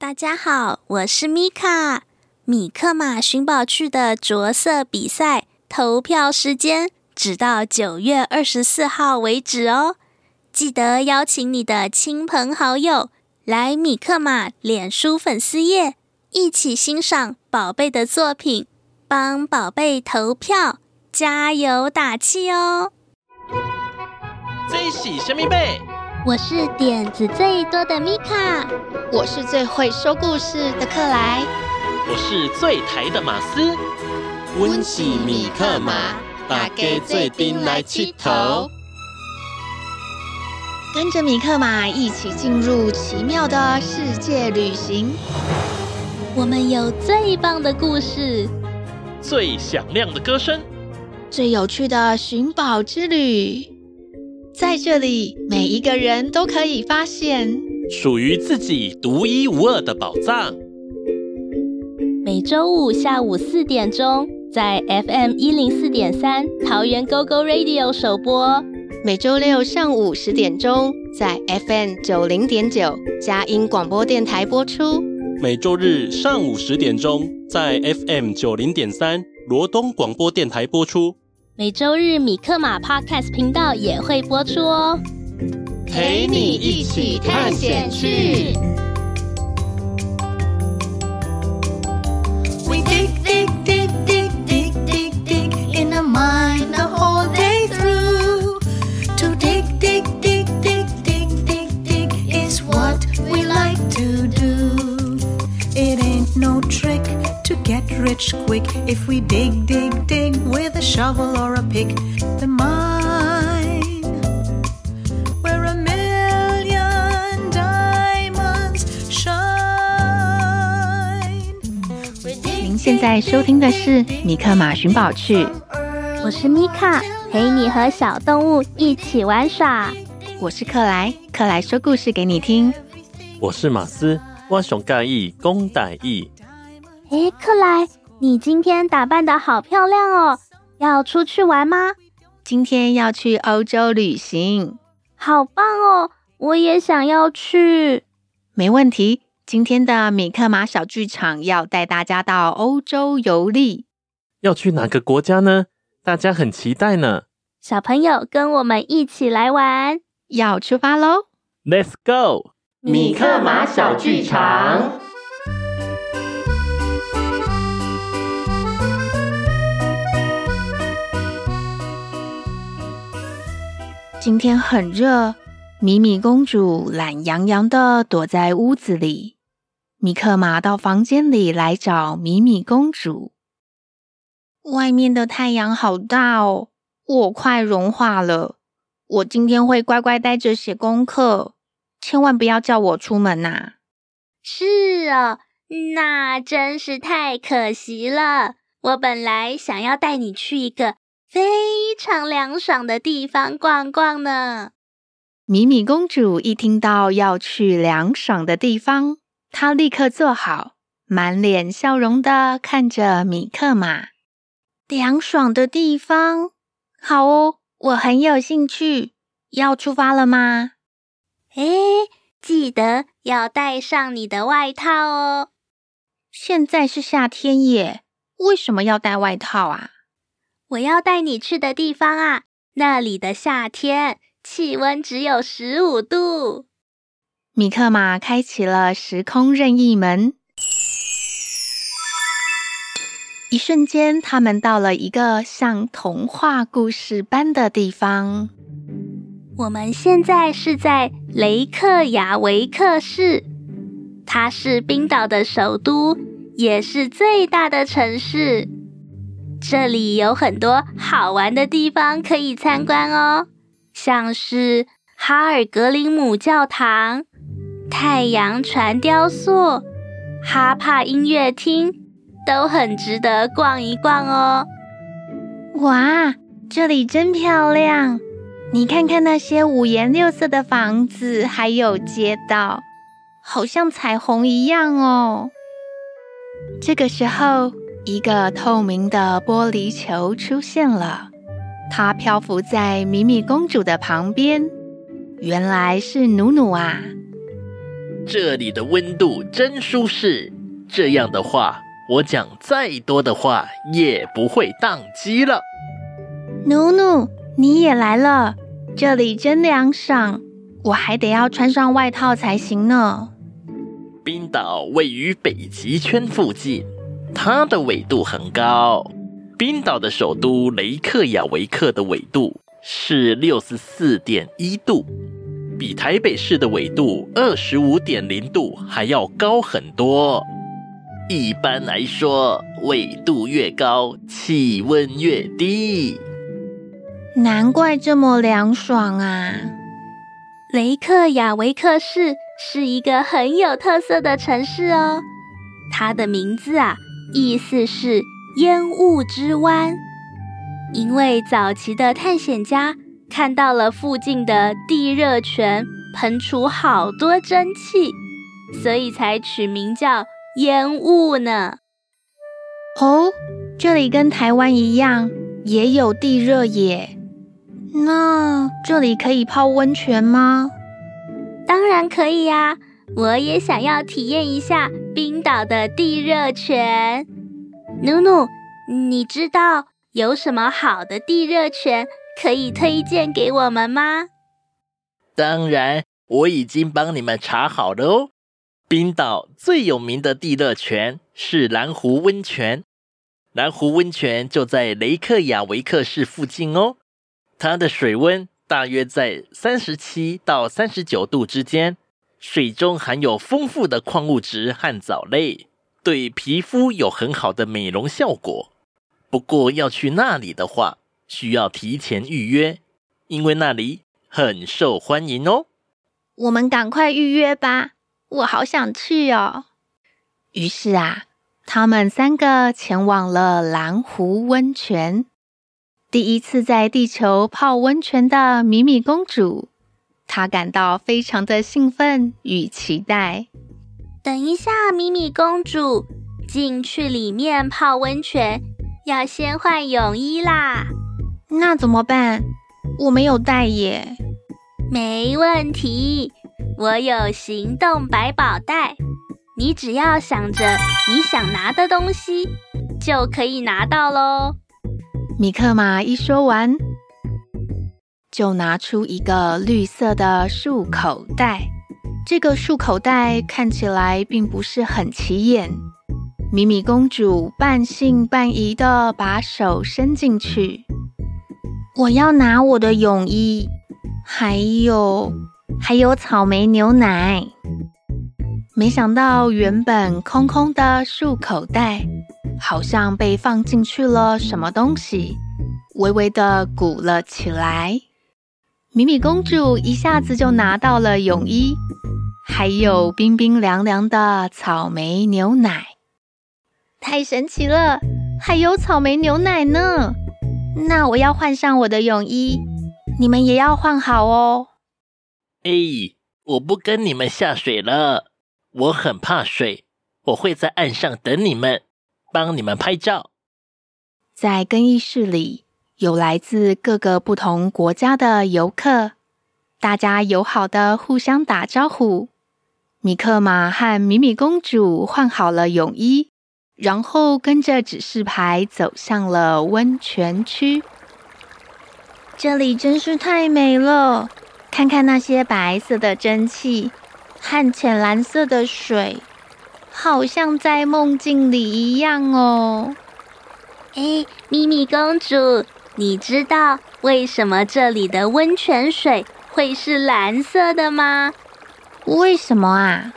大家好，我是米卡。米克马寻宝趣的着色比赛投票时间只到九月二十四号为止哦，记得邀请你的亲朋好友来米克马脸书粉丝页，一起欣赏宝贝的作品，帮宝贝投票，加油打气哦！最喜神秘贝。我是点子最多的米卡，我是最会说故事的克莱，我是最台的马斯。温是米克马，大家做阵来七头，跟着米克马一起进入奇妙的世界旅行。我们有最棒的故事，最响亮的歌声，最有趣的寻宝之旅。在这里，每一个人都可以发现属于自己独一无二的宝藏。每周五下午四点钟，在 FM 一零四点三桃园 GO GO Radio 首播；每周六上午十点钟，在 FM 九零点九佳音广播电台播出；每周日上午十点钟，在 FM 九零点三罗东广播电台播出。每周日米克马 Podcast 频道也会播出哦，陪你一起探险去。您现在收听的是《米克马寻宝趣》，我是米卡，陪你和小动物一起玩耍。我是克莱，克莱说故事给你听。我是马斯，我想盖意公歹意。哎，克莱。你今天打扮的好漂亮哦，要出去玩吗？今天要去欧洲旅行，好棒哦！我也想要去。没问题，今天的米克马小剧场要带大家到欧洲游历。要去哪个国家呢？大家很期待呢。小朋友，跟我们一起来玩，要出发喽！Let's go，米克马小剧场。今天很热，米米公主懒洋洋的躲在屋子里。米克马到房间里来找米米公主。外面的太阳好大哦，我快融化了。我今天会乖乖待着写功课，千万不要叫我出门呐。是哦，那真是太可惜了。我本来想要带你去一个。非常凉爽的地方逛逛呢。米米公主一听到要去凉爽的地方，她立刻坐好，满脸笑容的看着米克马。凉爽的地方，好哦，我很有兴趣。要出发了吗？哎，记得要带上你的外套哦。现在是夏天耶，为什么要带外套啊？我要带你去的地方啊，那里的夏天气温只有十五度。米克马开启了时空任意门，一瞬间，他们到了一个像童话故事般的地方。我们现在是在雷克雅维克市，它是冰岛的首都，也是最大的城市。这里有很多好玩的地方可以参观哦，像是哈尔格林姆教堂、太阳船雕塑、哈帕音乐厅，都很值得逛一逛哦。哇，这里真漂亮！你看看那些五颜六色的房子，还有街道，好像彩虹一样哦。这个时候。一个透明的玻璃球出现了，它漂浮在米米公主的旁边。原来是努努啊！这里的温度真舒适。这样的话，我讲再多的话也不会宕机了。努努，你也来了，这里真凉爽，我还得要穿上外套才行呢。冰岛位于北极圈附近，它的纬度很高。冰岛的首都雷克雅维克的纬度是六十四点一度，比台北市的纬度二十五点零度还要高很多。一般来说，纬度越高，气温越低。难怪这么凉爽啊！雷克雅维克市是一个很有特色的城市哦，它的名字啊，意思是。烟雾之湾，因为早期的探险家看到了附近的地热泉喷出好多蒸汽，所以才取名叫烟雾呢。哦，这里跟台湾一样，也有地热耶。那这里可以泡温泉吗？当然可以呀，我也想要体验一下冰岛的地热泉。努努，你知道有什么好的地热泉可以推荐给我们吗？当然，我已经帮你们查好了哦。冰岛最有名的地热泉是蓝湖温泉，蓝湖温泉就在雷克雅维克市附近哦。它的水温大约在三十七到三十九度之间，水中含有丰富的矿物质和藻类。对皮肤有很好的美容效果，不过要去那里的话，需要提前预约，因为那里很受欢迎哦。我们赶快预约吧，我好想去哦。于是啊，他们三个前往了蓝湖温泉。第一次在地球泡温泉的米米公主，她感到非常的兴奋与期待。等一下，米米公主，进去里面泡温泉要先换泳衣啦。那怎么办？我没有带耶。没问题，我有行动百宝袋，你只要想着你想拿的东西，就可以拿到喽。米克马一说完，就拿出一个绿色的束口袋。这个束口袋看起来并不是很起眼。米米公主半信半疑的把手伸进去。我要拿我的泳衣，还有还有草莓牛奶。没想到原本空空的束口袋，好像被放进去了什么东西，微微的鼓了起来。米米公主一下子就拿到了泳衣。还有冰冰凉凉的草莓牛奶，太神奇了！还有草莓牛奶呢。那我要换上我的泳衣，你们也要换好哦。哎，我不跟你们下水了，我很怕水，我会在岸上等你们，帮你们拍照。在更衣室里，有来自各个不同国家的游客，大家友好的互相打招呼。米克玛和米米公主换好了泳衣，然后跟着指示牌走向了温泉区。这里真是太美了，看看那些白色的蒸汽和浅蓝色的水，好像在梦境里一样哦。哎，米米公主，你知道为什么这里的温泉水会是蓝色的吗？为什么啊？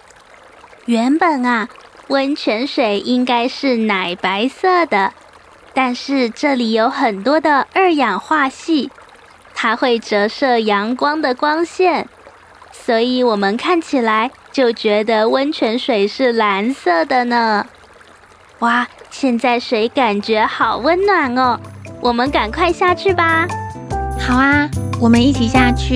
原本啊，温泉水应该是奶白色的，但是这里有很多的二氧化系，它会折射阳光的光线，所以我们看起来就觉得温泉水是蓝色的呢。哇，现在水感觉好温暖哦，我们赶快下去吧。好啊，我们一起下去。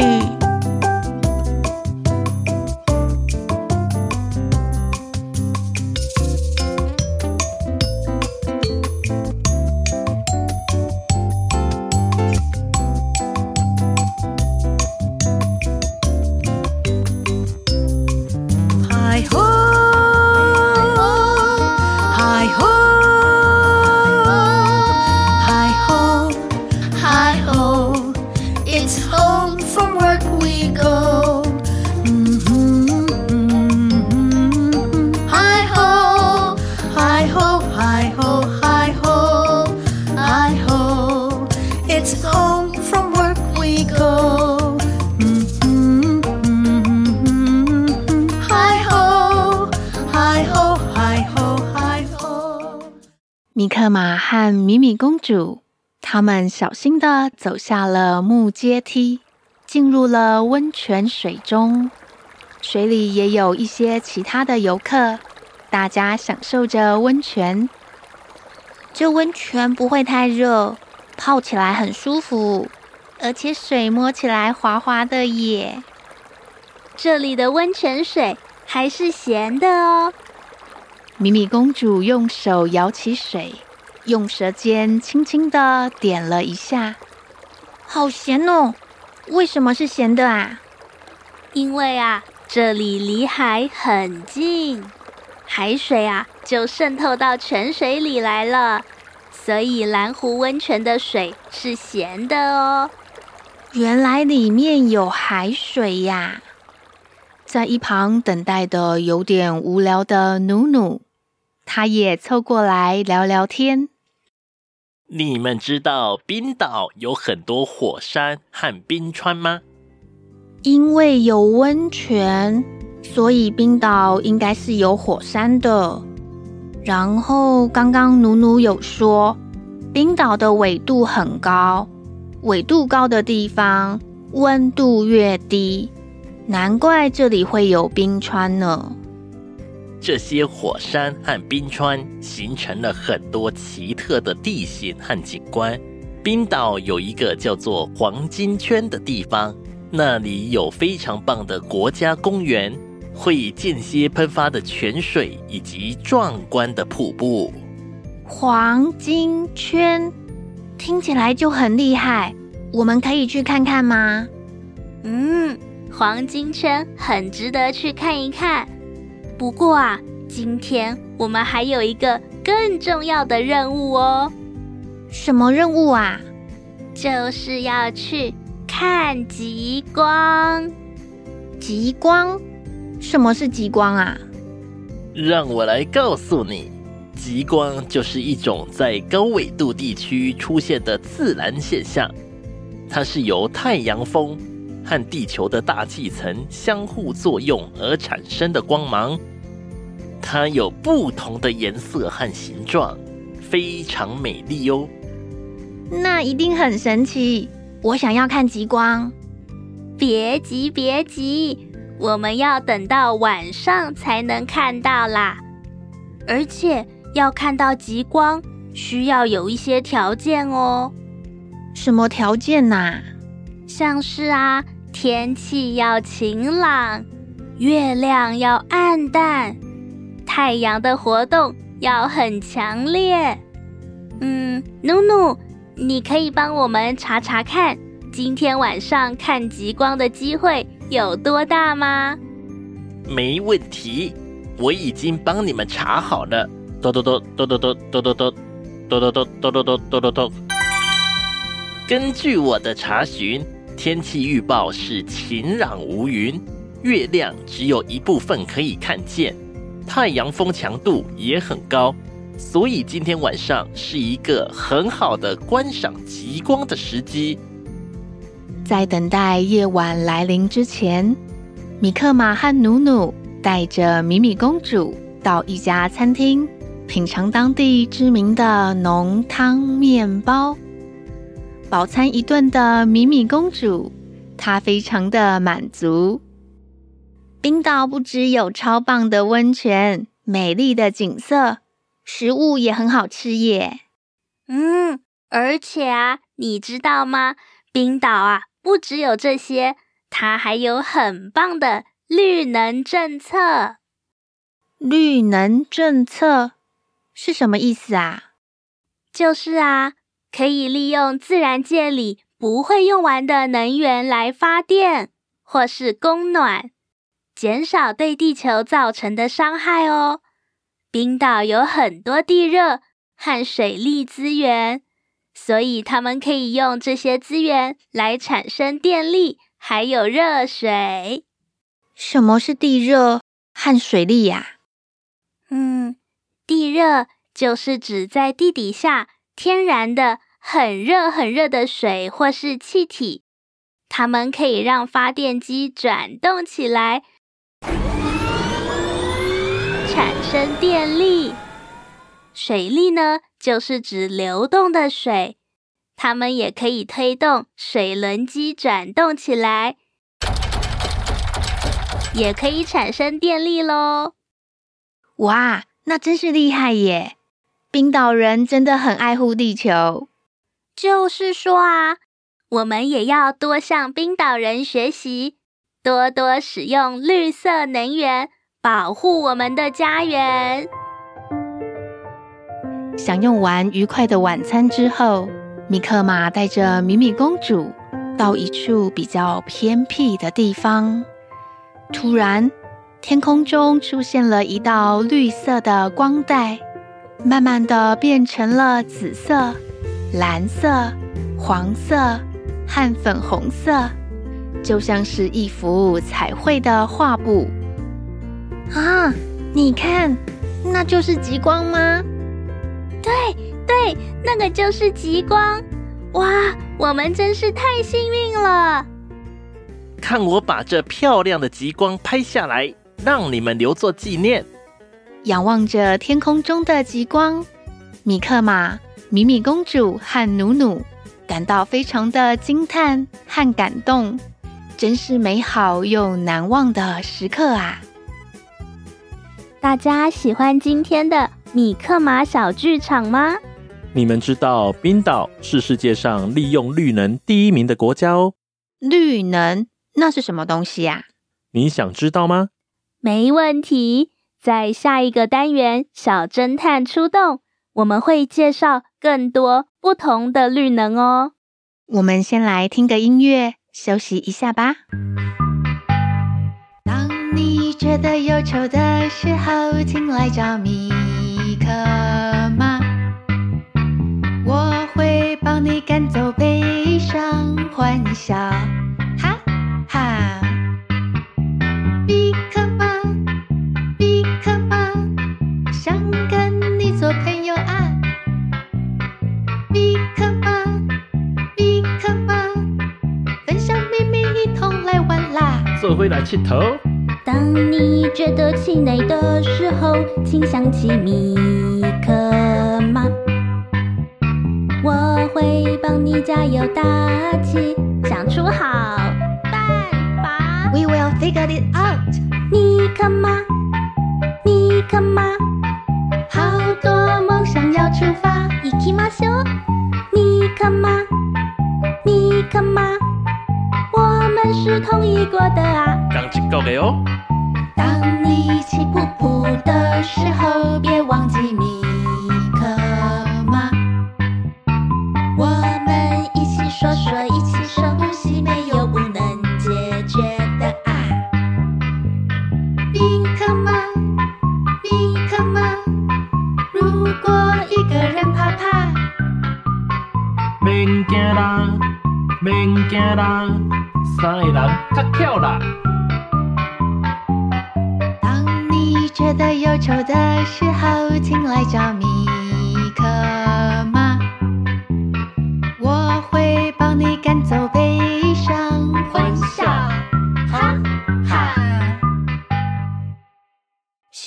米克马和米米公主，他们小心地走下了木阶梯，进入了温泉水中。水里也有一些其他的游客，大家享受着温泉。这温泉不会太热，泡起来很舒服，而且水摸起来滑滑的耶。这里的温泉水还是咸的哦。米米公主用手舀起水，用舌尖轻轻地点了一下，好咸哦！为什么是咸的啊？因为啊，这里离海很近，海水啊就渗透到泉水里来了，所以蓝湖温泉的水是咸的哦。原来里面有海水呀！在一旁等待的有点无聊的努努。他也凑过来聊聊天。你们知道冰岛有很多火山和冰川吗？因为有温泉，所以冰岛应该是有火山的。然后刚刚努努有说，冰岛的纬度很高，纬度高的地方温度越低，难怪这里会有冰川呢。这些火山和冰川形成了很多奇特的地形和景观。冰岛有一个叫做黄金圈的地方，那里有非常棒的国家公园，会间歇喷发的泉水以及壮观的瀑布。黄金圈听起来就很厉害，我们可以去看看吗？嗯，黄金圈很值得去看一看。不过啊，今天我们还有一个更重要的任务哦。什么任务啊？就是要去看极光。极光？什么是极光啊？让我来告诉你，极光就是一种在高纬度地区出现的自然现象，它是由太阳风和地球的大气层相互作用而产生的光芒，它有不同的颜色和形状，非常美丽哦。那一定很神奇，我想要看极光。别急别急，我们要等到晚上才能看到啦。而且要看到极光，需要有一些条件哦。什么条件呐？像是啊。天气要晴朗，月亮要暗淡，太阳的活动要很强烈。嗯，努努，你可以帮我们查查看，今天晚上看极光的机会有多大吗？没问题，我已经帮你们查好了。嘟嘟嘟嘟嘟嘟嘟嘟嘟嘟嘟嘟嘟嘟嘟嘟嘟。根据我的查询。天气预报是晴朗无云，月亮只有一部分可以看见，太阳风强度也很高，所以今天晚上是一个很好的观赏极光的时机。在等待夜晚来临之前，米克马和努努带着米米公主到一家餐厅品尝当地知名的浓汤面包。饱餐一顿的米米公主，她非常的满足。冰岛不只有超棒的温泉、美丽的景色，食物也很好吃耶。嗯，而且啊，你知道吗？冰岛啊，不只有这些，它还有很棒的绿能政策。绿能政策是什么意思啊？就是啊。可以利用自然界里不会用完的能源来发电，或是供暖，减少对地球造成的伤害哦。冰岛有很多地热和水力资源，所以他们可以用这些资源来产生电力，还有热水。什么是地热和水力呀？嗯，地热就是指在地底下天然的。很热很热的水或是气体，它们可以让发电机转动起来，产生电力。水力呢，就是指流动的水，它们也可以推动水轮机转动起来，也可以产生电力喽。哇，那真是厉害耶！冰岛人真的很爱护地球。就是说啊，我们也要多向冰岛人学习，多多使用绿色能源，保护我们的家园。享用完愉快的晚餐之后，米克马带着米米公主到一处比较偏僻的地方。突然，天空中出现了一道绿色的光带，慢慢的变成了紫色。蓝色、黄色和粉红色，就像是一幅彩绘的画布啊！你看，那就是极光吗？对对，那个就是极光！哇，我们真是太幸运了！看我把这漂亮的极光拍下来，让你们留作纪念。仰望着天空中的极光，米克马。米米公主和努努感到非常的惊叹和感动，真是美好又难忘的时刻啊！大家喜欢今天的米克马小剧场吗？你们知道冰岛是世界上利用绿能第一名的国家哦。绿能那是什么东西呀？你想知道吗？没问题，在下一个单元“小侦探出动”，我们会介绍。更多不同的绿能哦。我们先来听个音乐，休息一下吧。当你觉得忧愁的时候，请来找米克马，我会帮你赶走悲伤，欢笑，啦！坐回来气头。当你觉得气馁的时候，请想起米克马，我会帮你加油打气，想出好办法。We will figure it out。米克马，米克马，好多梦想要出发，行きましょう。米克马， 是同一国的啊！刚的哦。当你气噗噗的时候，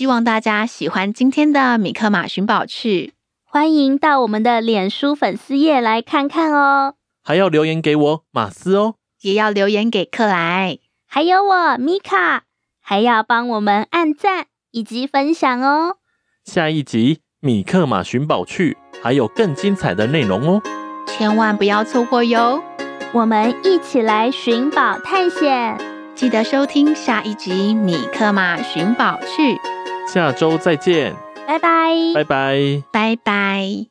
希望大家喜欢今天的米克马寻宝趣。欢迎到我们的脸书粉丝页来看看哦，还要留言给我马斯哦，也要留言给克莱，还有我米卡，还要帮我们按赞以及分享哦。下一集米克马寻宝趣还有更精彩的内容哦，千万不要错过哟！我们一起来寻宝探险，记得收听下一集米克马寻宝趣，下周再见。拜拜，拜拜，拜拜。